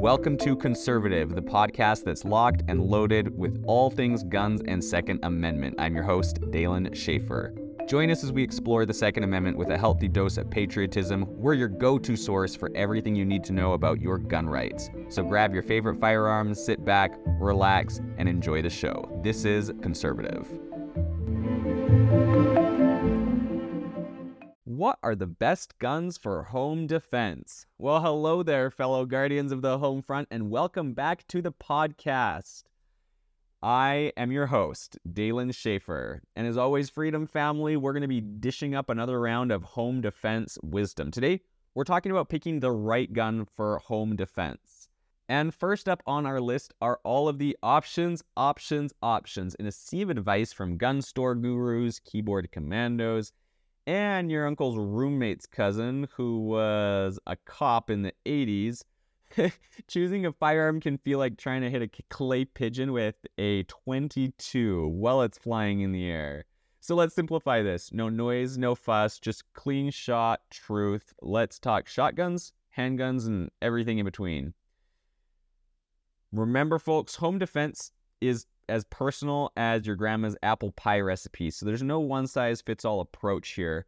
Welcome to Conservative, the podcast that's locked and loaded with all things guns and Second Amendment. I'm your host, Dalen Schaefer. Join us as we explore the Second Amendment with a healthy dose of patriotism. We're your go to source for everything you need to know about your gun rights. So grab your favorite firearms, sit back, relax, and enjoy the show. This is Conservative. What are the best guns for home defense? Well, hello there, fellow guardians of the home front, and welcome back to the podcast. I am your host, Dalen Schaefer. And as always, Freedom Family, we're going to be dishing up another round of home defense wisdom. Today, we're talking about picking the right gun for home defense. And first up on our list are all of the options, options, options in a sea of advice from gun store gurus, keyboard commandos, and your uncle's roommate's cousin, who was a cop in the 80s. Choosing a firearm can feel like trying to hit a clay pigeon with a 22 while it's flying in the air. So let's simplify this. No noise, no fuss, just clean shot, truth. Let's talk shotguns, handguns, and everything in between. Remember, folks, home defense is as personal as your grandma's apple pie recipe. So there's no one size fits all approach here.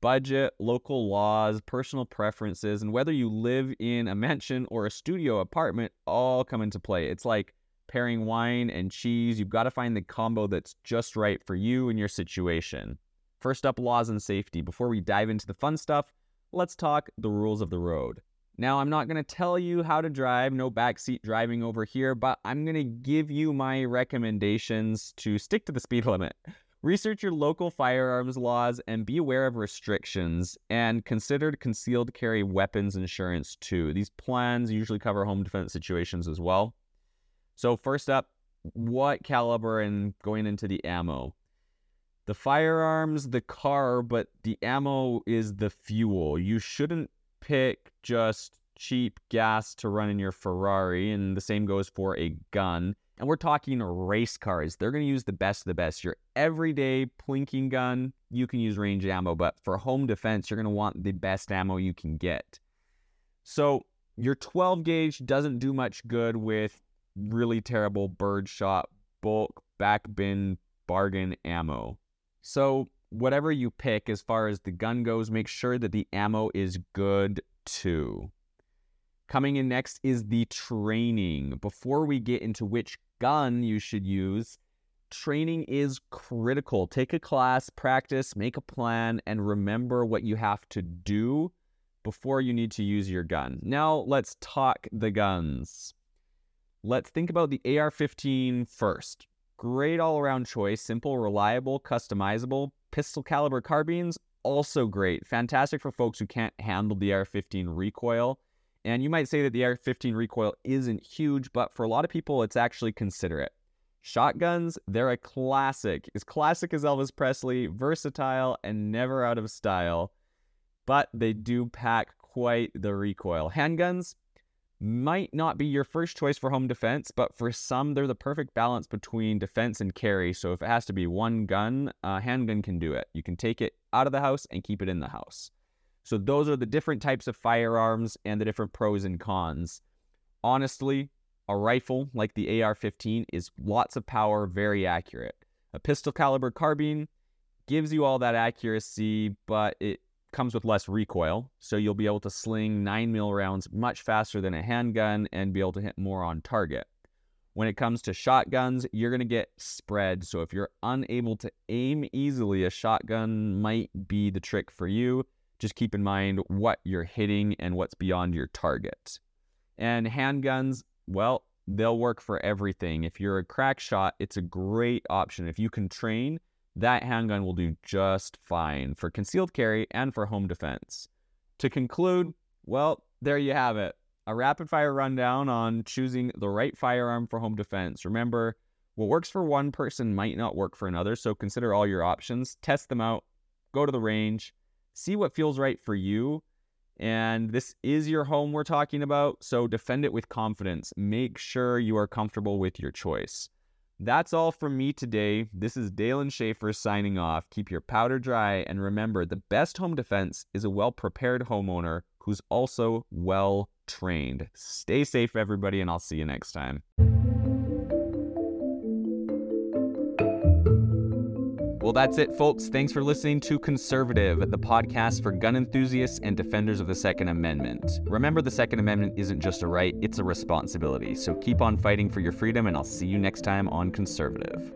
Budget, local laws, personal preferences, and whether you live in a mansion or a studio apartment all come into play. It's like pairing wine and cheese. You've got to find the combo that's just right for you and your situation. First up, laws and safety. Before we dive into the fun stuff, let's talk the rules of the road. Now, I'm not going to tell you how to drive, no backseat driving over here, but I'm going to give you my recommendations to stick to the speed limit. Research your local firearms laws and be aware of restrictions and consider concealed carry weapons insurance too. These plans usually cover home defense situations as well. So, first up, what caliber and going into the ammo? The firearms, the car, but the ammo is the fuel. You shouldn't pick just cheap gas to run in your Ferrari, and the same goes for a gun. And we're talking race cars. They're going to use the best of the best. Your everyday plinking gun, you can use range ammo, but for home defense, you're going to want the best ammo you can get. So, your 12 gauge doesn't do much good with really terrible birdshot bulk back bin bargain ammo. So, whatever you pick as far as the gun goes, make sure that the ammo is good too. Coming in next is the training. Before we get into which gun you should use, training is critical. Take a class, practice, make a plan, and remember what you have to do before you need to use your gun. Now, let's talk the guns. Let's think about the AR 15 first. Great all around choice, simple, reliable, customizable. Pistol caliber carbines, also great. Fantastic for folks who can't handle the AR 15 recoil. And you might say that the AR 15 recoil isn't huge, but for a lot of people, it's actually considerate. Shotguns, they're a classic. As classic as Elvis Presley, versatile and never out of style, but they do pack quite the recoil. Handguns, might not be your first choice for home defense, but for some, they're the perfect balance between defense and carry. So if it has to be one gun, a handgun can do it. You can take it out of the house and keep it in the house. So those are the different types of firearms and the different pros and cons. Honestly, a rifle like the AR 15 is lots of power, very accurate. A pistol caliber carbine gives you all that accuracy, but it comes with less recoil, so you'll be able to sling 9 mil rounds much faster than a handgun and be able to hit more on target. When it comes to shotguns, you're going to get spread. So if you're unable to aim easily, a shotgun might be the trick for you. Just keep in mind what you're hitting and what's beyond your target. And handguns, well, they'll work for everything. If you're a crack shot, it's a great option. If you can train, that handgun will do just fine for concealed carry and for home defense. To conclude, well, there you have it. A rapid fire rundown on choosing the right firearm for home defense. Remember, what works for one person might not work for another, so consider all your options, test them out, go to the range, see what feels right for you. And this is your home we're talking about, so defend it with confidence. Make sure you are comfortable with your choice. That's all from me today. This is Dalen Schaefer signing off. Keep your powder dry and remember the best home defense is a well prepared homeowner who's also well trained. Stay safe, everybody, and I'll see you next time. Well, that's it, folks. Thanks for listening to Conservative, the podcast for gun enthusiasts and defenders of the Second Amendment. Remember, the Second Amendment isn't just a right, it's a responsibility. So keep on fighting for your freedom, and I'll see you next time on Conservative.